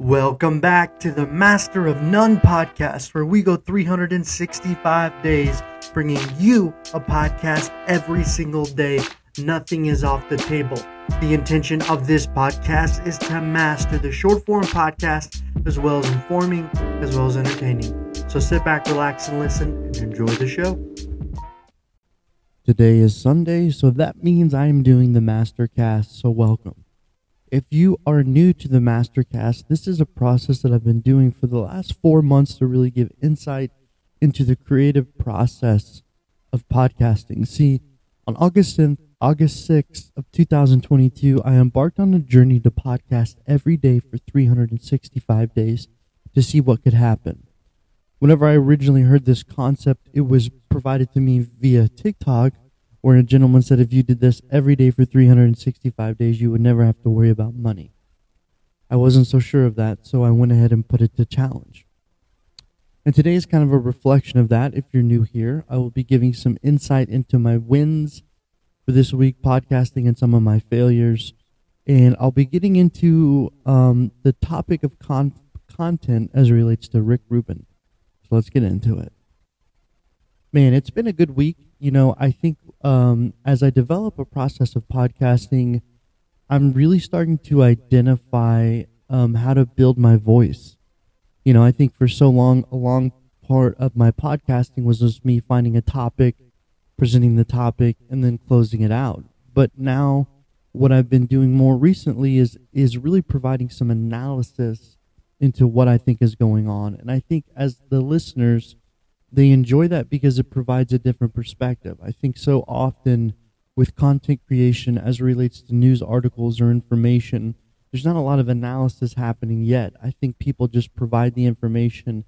Welcome back to the Master of None podcast, where we go 365 days bringing you a podcast every single day. Nothing is off the table. The intention of this podcast is to master the short form podcast as well as informing, as well as entertaining. So sit back, relax, and listen and enjoy the show. Today is Sunday, so that means I'm doing the Mastercast, so welcome. If you are new to the Mastercast, this is a process that I've been doing for the last four months to really give insight into the creative process of podcasting. See, on August 7th, August 6th of 2022, I embarked on a journey to podcast every day for 365 days to see what could happen. Whenever I originally heard this concept, it was provided to me via TikTok where a gentleman said if you did this every day for 365 days, you would never have to worry about money. I wasn't so sure of that, so I went ahead and put it to challenge. And today is kind of a reflection of that. If you're new here, I will be giving some insight into my wins for this week, podcasting, and some of my failures. And I'll be getting into um, the topic of con- content as it relates to Rick Rubin. So let's get into it. Man, it's been a good week. You know, I think um, as I develop a process of podcasting, I'm really starting to identify um, how to build my voice. You know, I think for so long, a long part of my podcasting was just me finding a topic, presenting the topic, and then closing it out. But now, what I've been doing more recently is is really providing some analysis into what I think is going on. And I think as the listeners, they enjoy that because it provides a different perspective. I think so often with content creation as relates to news articles or information, there's not a lot of analysis happening yet. I think people just provide the information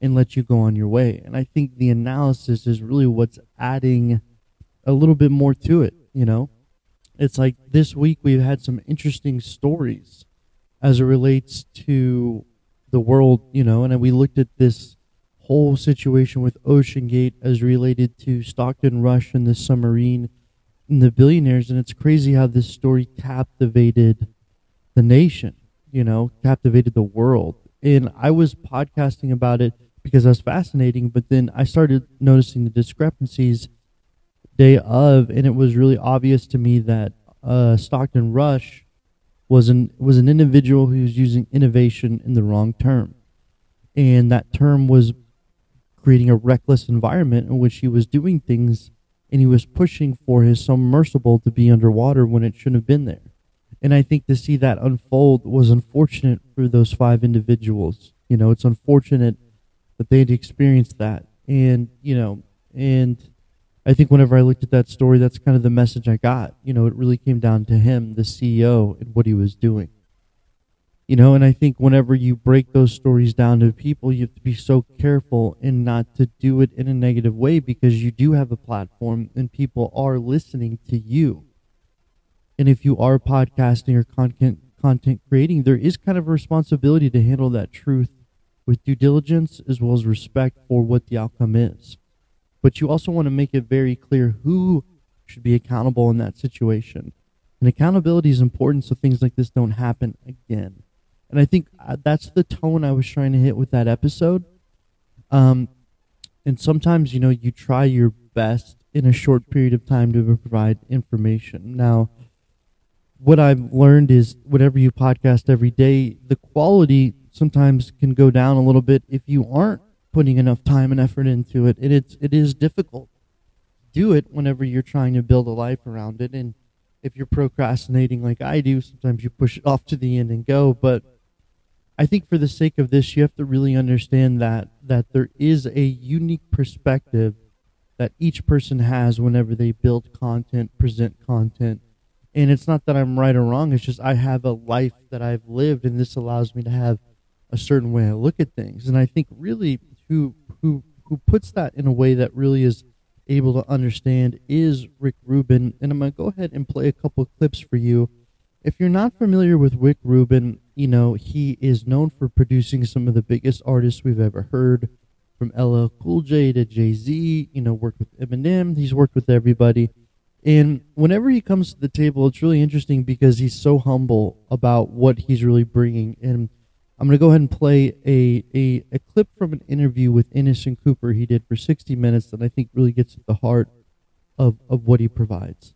and let you go on your way. And I think the analysis is really what's adding a little bit more to it, you know? It's like this week we've had some interesting stories as it relates to the world, you know, and we looked at this whole situation with OceanGate as related to Stockton Rush and the submarine and the billionaires. And it's crazy how this story captivated the nation, you know, captivated the world. And I was podcasting about it because I was fascinating, but then I started noticing the discrepancies day of, and it was really obvious to me that uh, Stockton Rush was an was an individual who was using innovation in the wrong term, and that term was creating a reckless environment in which he was doing things and he was pushing for his submersible to be underwater when it shouldn't have been there. And I think to see that unfold was unfortunate for those five individuals. You know, it's unfortunate that they had experienced that. And, you know, and I think whenever I looked at that story, that's kind of the message I got. You know, it really came down to him, the CEO, and what he was doing. You know, and I think whenever you break those stories down to people, you have to be so careful and not to do it in a negative way because you do have a platform and people are listening to you. And if you are podcasting or content content creating, there is kind of a responsibility to handle that truth with due diligence as well as respect for what the outcome is. But you also want to make it very clear who should be accountable in that situation. And accountability is important so things like this don't happen again. And I think uh, that's the tone I was trying to hit with that episode. Um, and sometimes, you know, you try your best in a short period of time to provide information. Now, what I've learned is whatever you podcast every day, the quality sometimes can go down a little bit if you aren't putting enough time and effort into it. And it's it is difficult. Do it whenever you're trying to build a life around it. And if you're procrastinating like I do, sometimes you push it off to the end and go. But I think for the sake of this, you have to really understand that that there is a unique perspective that each person has whenever they build content, present content. And it's not that I'm right or wrong. It's just I have a life that I've lived, and this allows me to have a certain way I look at things. And I think really who who who puts that in a way that really is able to understand is Rick Rubin. And I'm gonna go ahead and play a couple clips for you if you're not familiar with Rick Rubin, you know, he is known for producing some of the biggest artists we've ever heard, from LL Cool J to Jay Z, you know, worked with Eminem, he's worked with everybody. And whenever he comes to the table, it's really interesting because he's so humble about what he's really bringing. And I'm going to go ahead and play a, a, a clip from an interview with Anderson Cooper he did for 60 minutes that I think really gets at the heart of, of what he provides.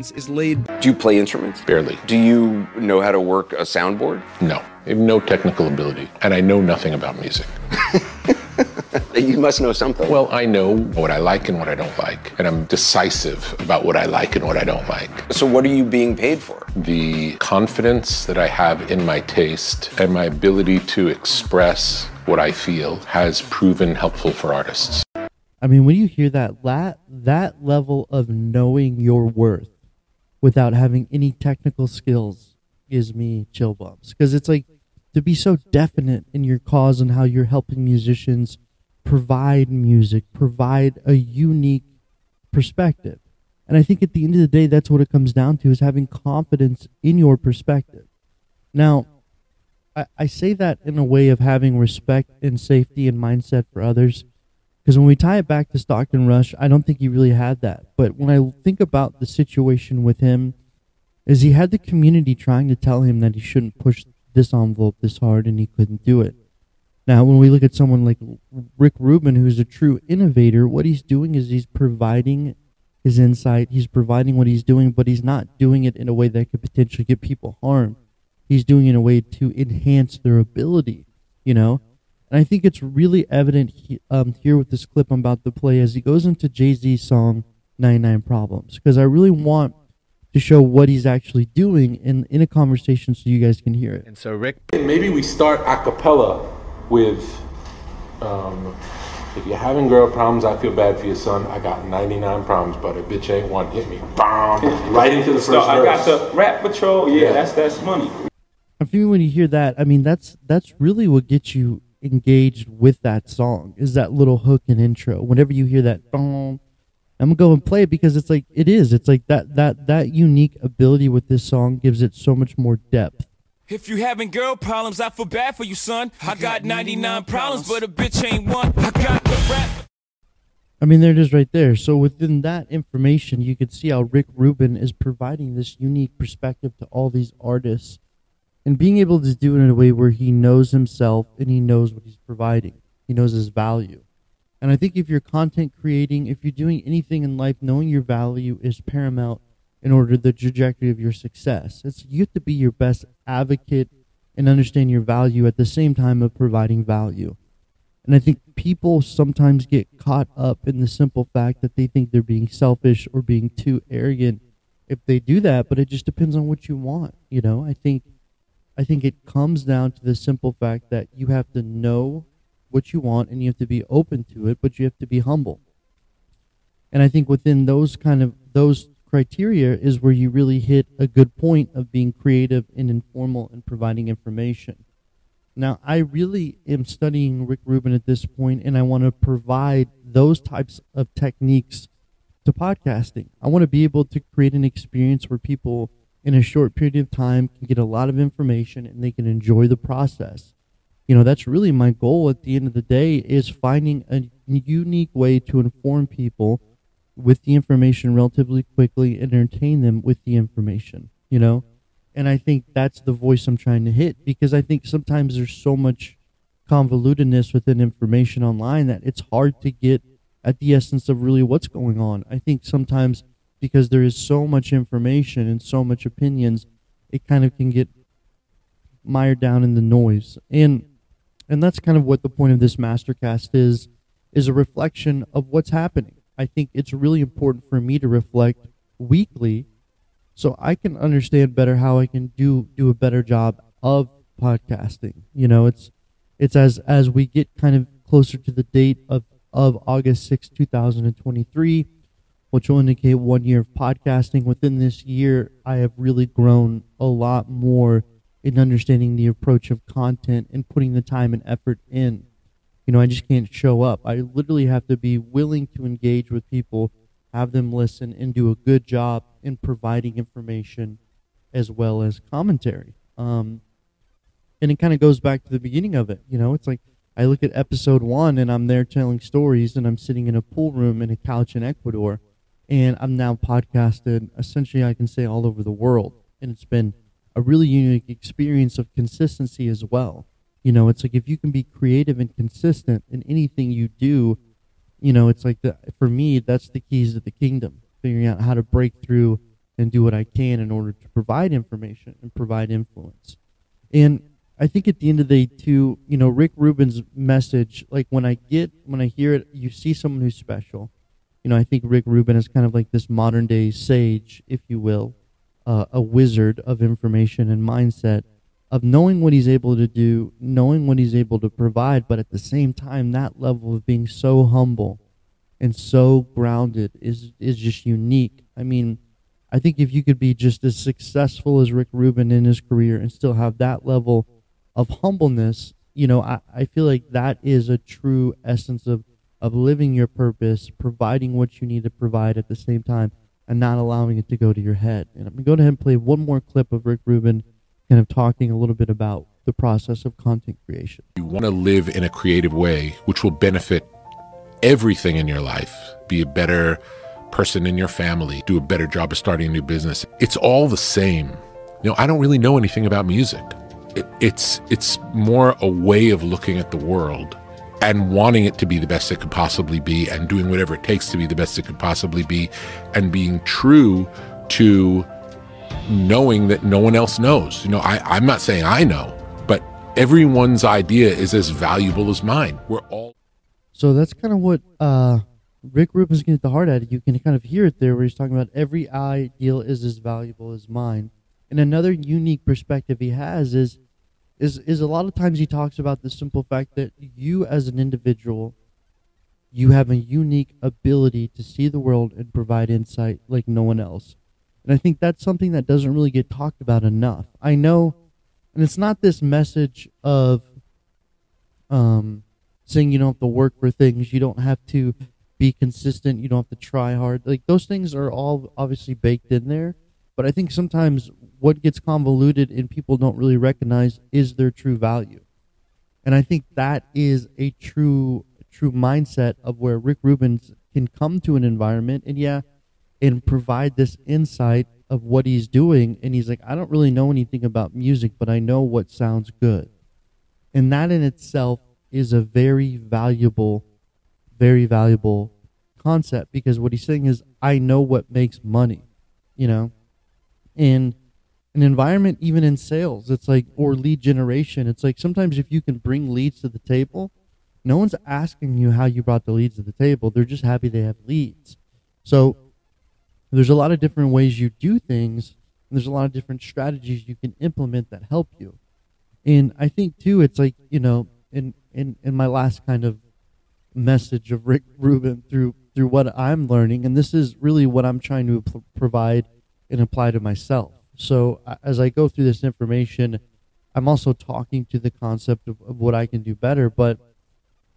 Is laid. Do you play instruments? Barely. Do you know how to work a soundboard? No. I have no technical ability, and I know nothing about music. you must know something. Well, I know what I like and what I don't like, and I'm decisive about what I like and what I don't like. So, what are you being paid for? The confidence that I have in my taste and my ability to express what I feel has proven helpful for artists. I mean, when you hear that, that, that level of knowing your worth without having any technical skills gives me chill bumps. Because it's like to be so definite in your cause and how you're helping musicians provide music, provide a unique perspective. And I think at the end of the day, that's what it comes down to is having confidence in your perspective. Now, I, I say that in a way of having respect and safety and mindset for others because when we tie it back to Stockton Rush, I don't think he really had that. But when I think about the situation with him, is he had the community trying to tell him that he shouldn't push this envelope this hard and he couldn't do it. Now, when we look at someone like Rick Rubin, who's a true innovator, what he's doing is he's providing his insight, he's providing what he's doing, but he's not doing it in a way that could potentially get people harmed. He's doing it in a way to enhance their ability, you know? And I think it's really evident he, um, here with this clip I'm about to play as he goes into Jay Z's song 99 Problems. Because I really want to show what he's actually doing in, in a conversation so you guys can hear it. And so, Rick. Maybe we start a cappella with um, if you're having girl problems, I feel bad for your son. I got 99 problems, but a bitch ain't one. Hit me. Bam, right into the first so verse. I got the rap patrol. Yeah, Yeah. that's that's money. I think when you hear that, I mean that's that's really what gets you engaged with that song is that little hook and intro. Whenever you hear that, I'm gonna go and play it because it's like it is. It's like that that that unique ability with this song gives it so much more depth. If you having girl problems, I feel bad for you, son. I got 99 problems, but a bitch ain't one. I got the rap. I mean, there it is right there. So within that information, you could see how Rick Rubin is providing this unique perspective to all these artists and being able to do it in a way where he knows himself and he knows what he's providing. He knows his value. And I think if you're content creating, if you're doing anything in life, knowing your value is paramount in order the trajectory of your success. It's you have to be your best advocate and understand your value at the same time of providing value. And I think people sometimes get caught up in the simple fact that they think they're being selfish or being too arrogant if they do that, but it just depends on what you want, you know? I think I think it comes down to the simple fact that you have to know what you want and you have to be open to it, but you have to be humble. And I think within those kind of those criteria is where you really hit a good point of being creative and informal and providing information. Now, I really am studying Rick Rubin at this point, and I want to provide those types of techniques to podcasting. I want to be able to create an experience where people, in a short period of time, can get a lot of information and they can enjoy the process. You know, that's really my goal at the end of the day is finding a unique way to inform people with the information relatively quickly and entertain them with the information, you know? And I think that's the voice I'm trying to hit because I think sometimes there's so much convolutedness within information online that it's hard to get at the essence of really what's going on. I think sometimes because there is so much information and so much opinions, it kind of can get mired down in the noise. And and that's kind of what the point of this mastercast is is a reflection of what's happening. I think it's really important for me to reflect weekly so I can understand better how I can do do a better job of podcasting. You know, it's it's as as we get kind of closer to the date of of August sixth, two 2023, which will indicate one year of podcasting. Within this year, I have really grown a lot more in understanding the approach of content and putting the time and effort in. You know, I just can't show up. I literally have to be willing to engage with people, have them listen, and do a good job in providing information as well as commentary. Um, and it kind of goes back to the beginning of it. You know, it's like I look at episode one and I'm there telling stories, and I'm sitting in a pool room in a couch in Ecuador, and I'm now podcasted essentially, I can say, all over the world. And it's been a really unique experience of consistency as well. You know, it's like if you can be creative and consistent in anything you do, you know, it's like the, for me, that's the keys to the kingdom, figuring out how to break through and do what I can in order to provide information and provide influence. And I think at the end of the day, too, you know, Rick Rubin's message, like when I get, when I hear it, you see someone who's special. You know, I think Rick Rubin is kind of like this modern day sage, if you will, uh, a wizard of information and mindset of knowing what he's able to do, knowing what he's able to provide, but at the same time, that level of being so humble and so grounded is is just unique. I mean, I think if you could be just as successful as Rick Rubin in his career and still have that level of humbleness, you know, I, I feel like that is a true essence of, of living your purpose, providing what you need to provide at the same time, and not allowing it to go to your head. And I'm going to go ahead and play one more clip of Rick Rubin kind of talking a little bit about the process of content creation. You want to live in a creative way, which will benefit everything in your life, be a better person in your family, do a better job of starting a new business. It's all the same. You know, I don't really know anything about music. It, it's it's more a way of looking at the world and wanting it to be the best it could possibly be and doing whatever it takes to be the best it could possibly be and being true to knowing that no one else knows. You know, I, I'm not saying I know, but everyone's idea is as valuable as mine. We're all So that's kind of what uh, Rick Rubin's getting at the heart at. You can kind of hear it there where he's talking about every ideal is as valuable as mine. And another unique perspective he has is is is a lot of times he talks about the simple fact that you as an individual you have a unique ability to see the world and provide insight like no one else. And I think that's something that doesn't really get talked about enough. I know and it's not this message of um saying you don't have to work for things, you don't have to be consistent, you don't have to try hard. Like those things are all obviously baked in there. But I think sometimes what gets convoluted and people don't really recognize is their true value. And I think that is a true true mindset of where Rick Rubin's can come to an environment and yeah, and provide this insight of what he's doing and he's like, I don't really know anything about music, but I know what sounds good. And that in itself is a very valuable very valuable concept because what he's saying is I know what makes money, you know? In an environment even in sales, it's like or lead generation, it's like sometimes if you can bring leads to the table, no one's asking you how you brought the leads to the table. They're just happy they have leads. So there's a lot of different ways you do things, and there's a lot of different strategies you can implement that help you. And I think too, it's like you know, in in in my last kind of message of Rick Rubin through through what I'm learning, and this is really what I'm trying to provide and apply to myself. So as I go through this information, I'm also talking to the concept of, of what I can do better. But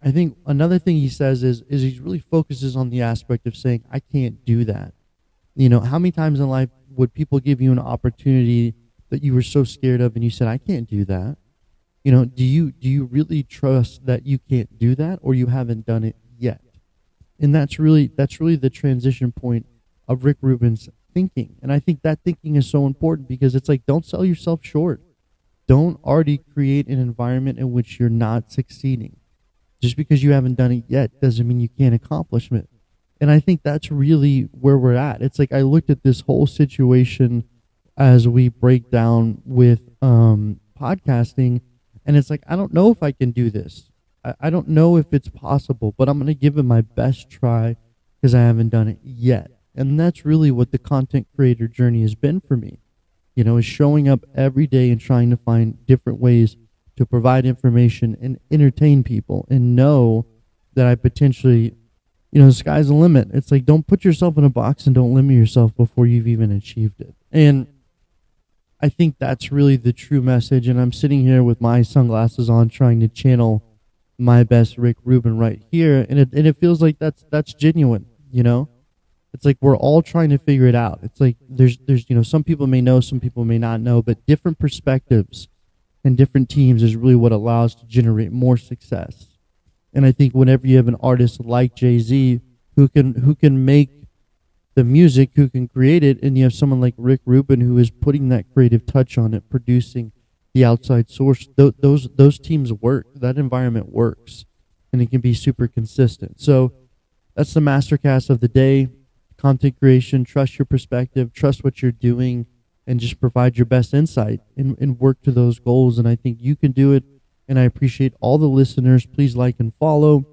I think another thing he says is is he really focuses on the aspect of saying I can't do that. You know, how many times in life would people give you an opportunity that you were so scared of, and you said I can't do that? you know do you do you really trust that you can't do that or you haven't done it yet and that's really that's really the transition point of rick rubin's thinking. And i think that thinking is so important because it's like don't sell yourself short. Don't already create an environment in which you're not succeeding. Just because you haven't done it yet doesn't mean you can't accomplish it. And i think that's really where we're at. It's like i looked at this whole situation as we break down with um, podcasting and it's like, I don't know if I can do this. I, I don't know if it's possible, but I'm going to give it my best try because I haven't done it yet. And that's really what the content creator journey has been for me. You know, is showing up every day and trying to find different ways to provide information and entertain people and know that I potentially, you know, the sky's the limit. It's like, don't put yourself in a box and don't limit yourself before you've even achieved it. And I think that's really the true message. And I'm sitting here with my sunglasses on, trying to channel my best Rick Rubin right here, and it and it feels like that's that's genuine. You know, it's like we're all trying to figure it out. It's like there's there's you know some people may know, some people may not know, but different perspectives and different teams is really what allows to generate more success. And I think whenever you have an artist like Jay Z who can who can make the music who can create it, and you have someone like Rick Rubin who is putting that creative touch on it, producing the outside source. Th- those those teams work. That environment works, and it can be super consistent. So that's the mastercast of the day. Content creation. Trust your perspective. Trust what you're doing, and just provide your best insight and, and work to those goals. And I think you can do it. And I appreciate all the listeners. Please like and follow.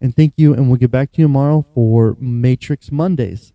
And thank you. And we'll get back to you tomorrow for Matrix Mondays.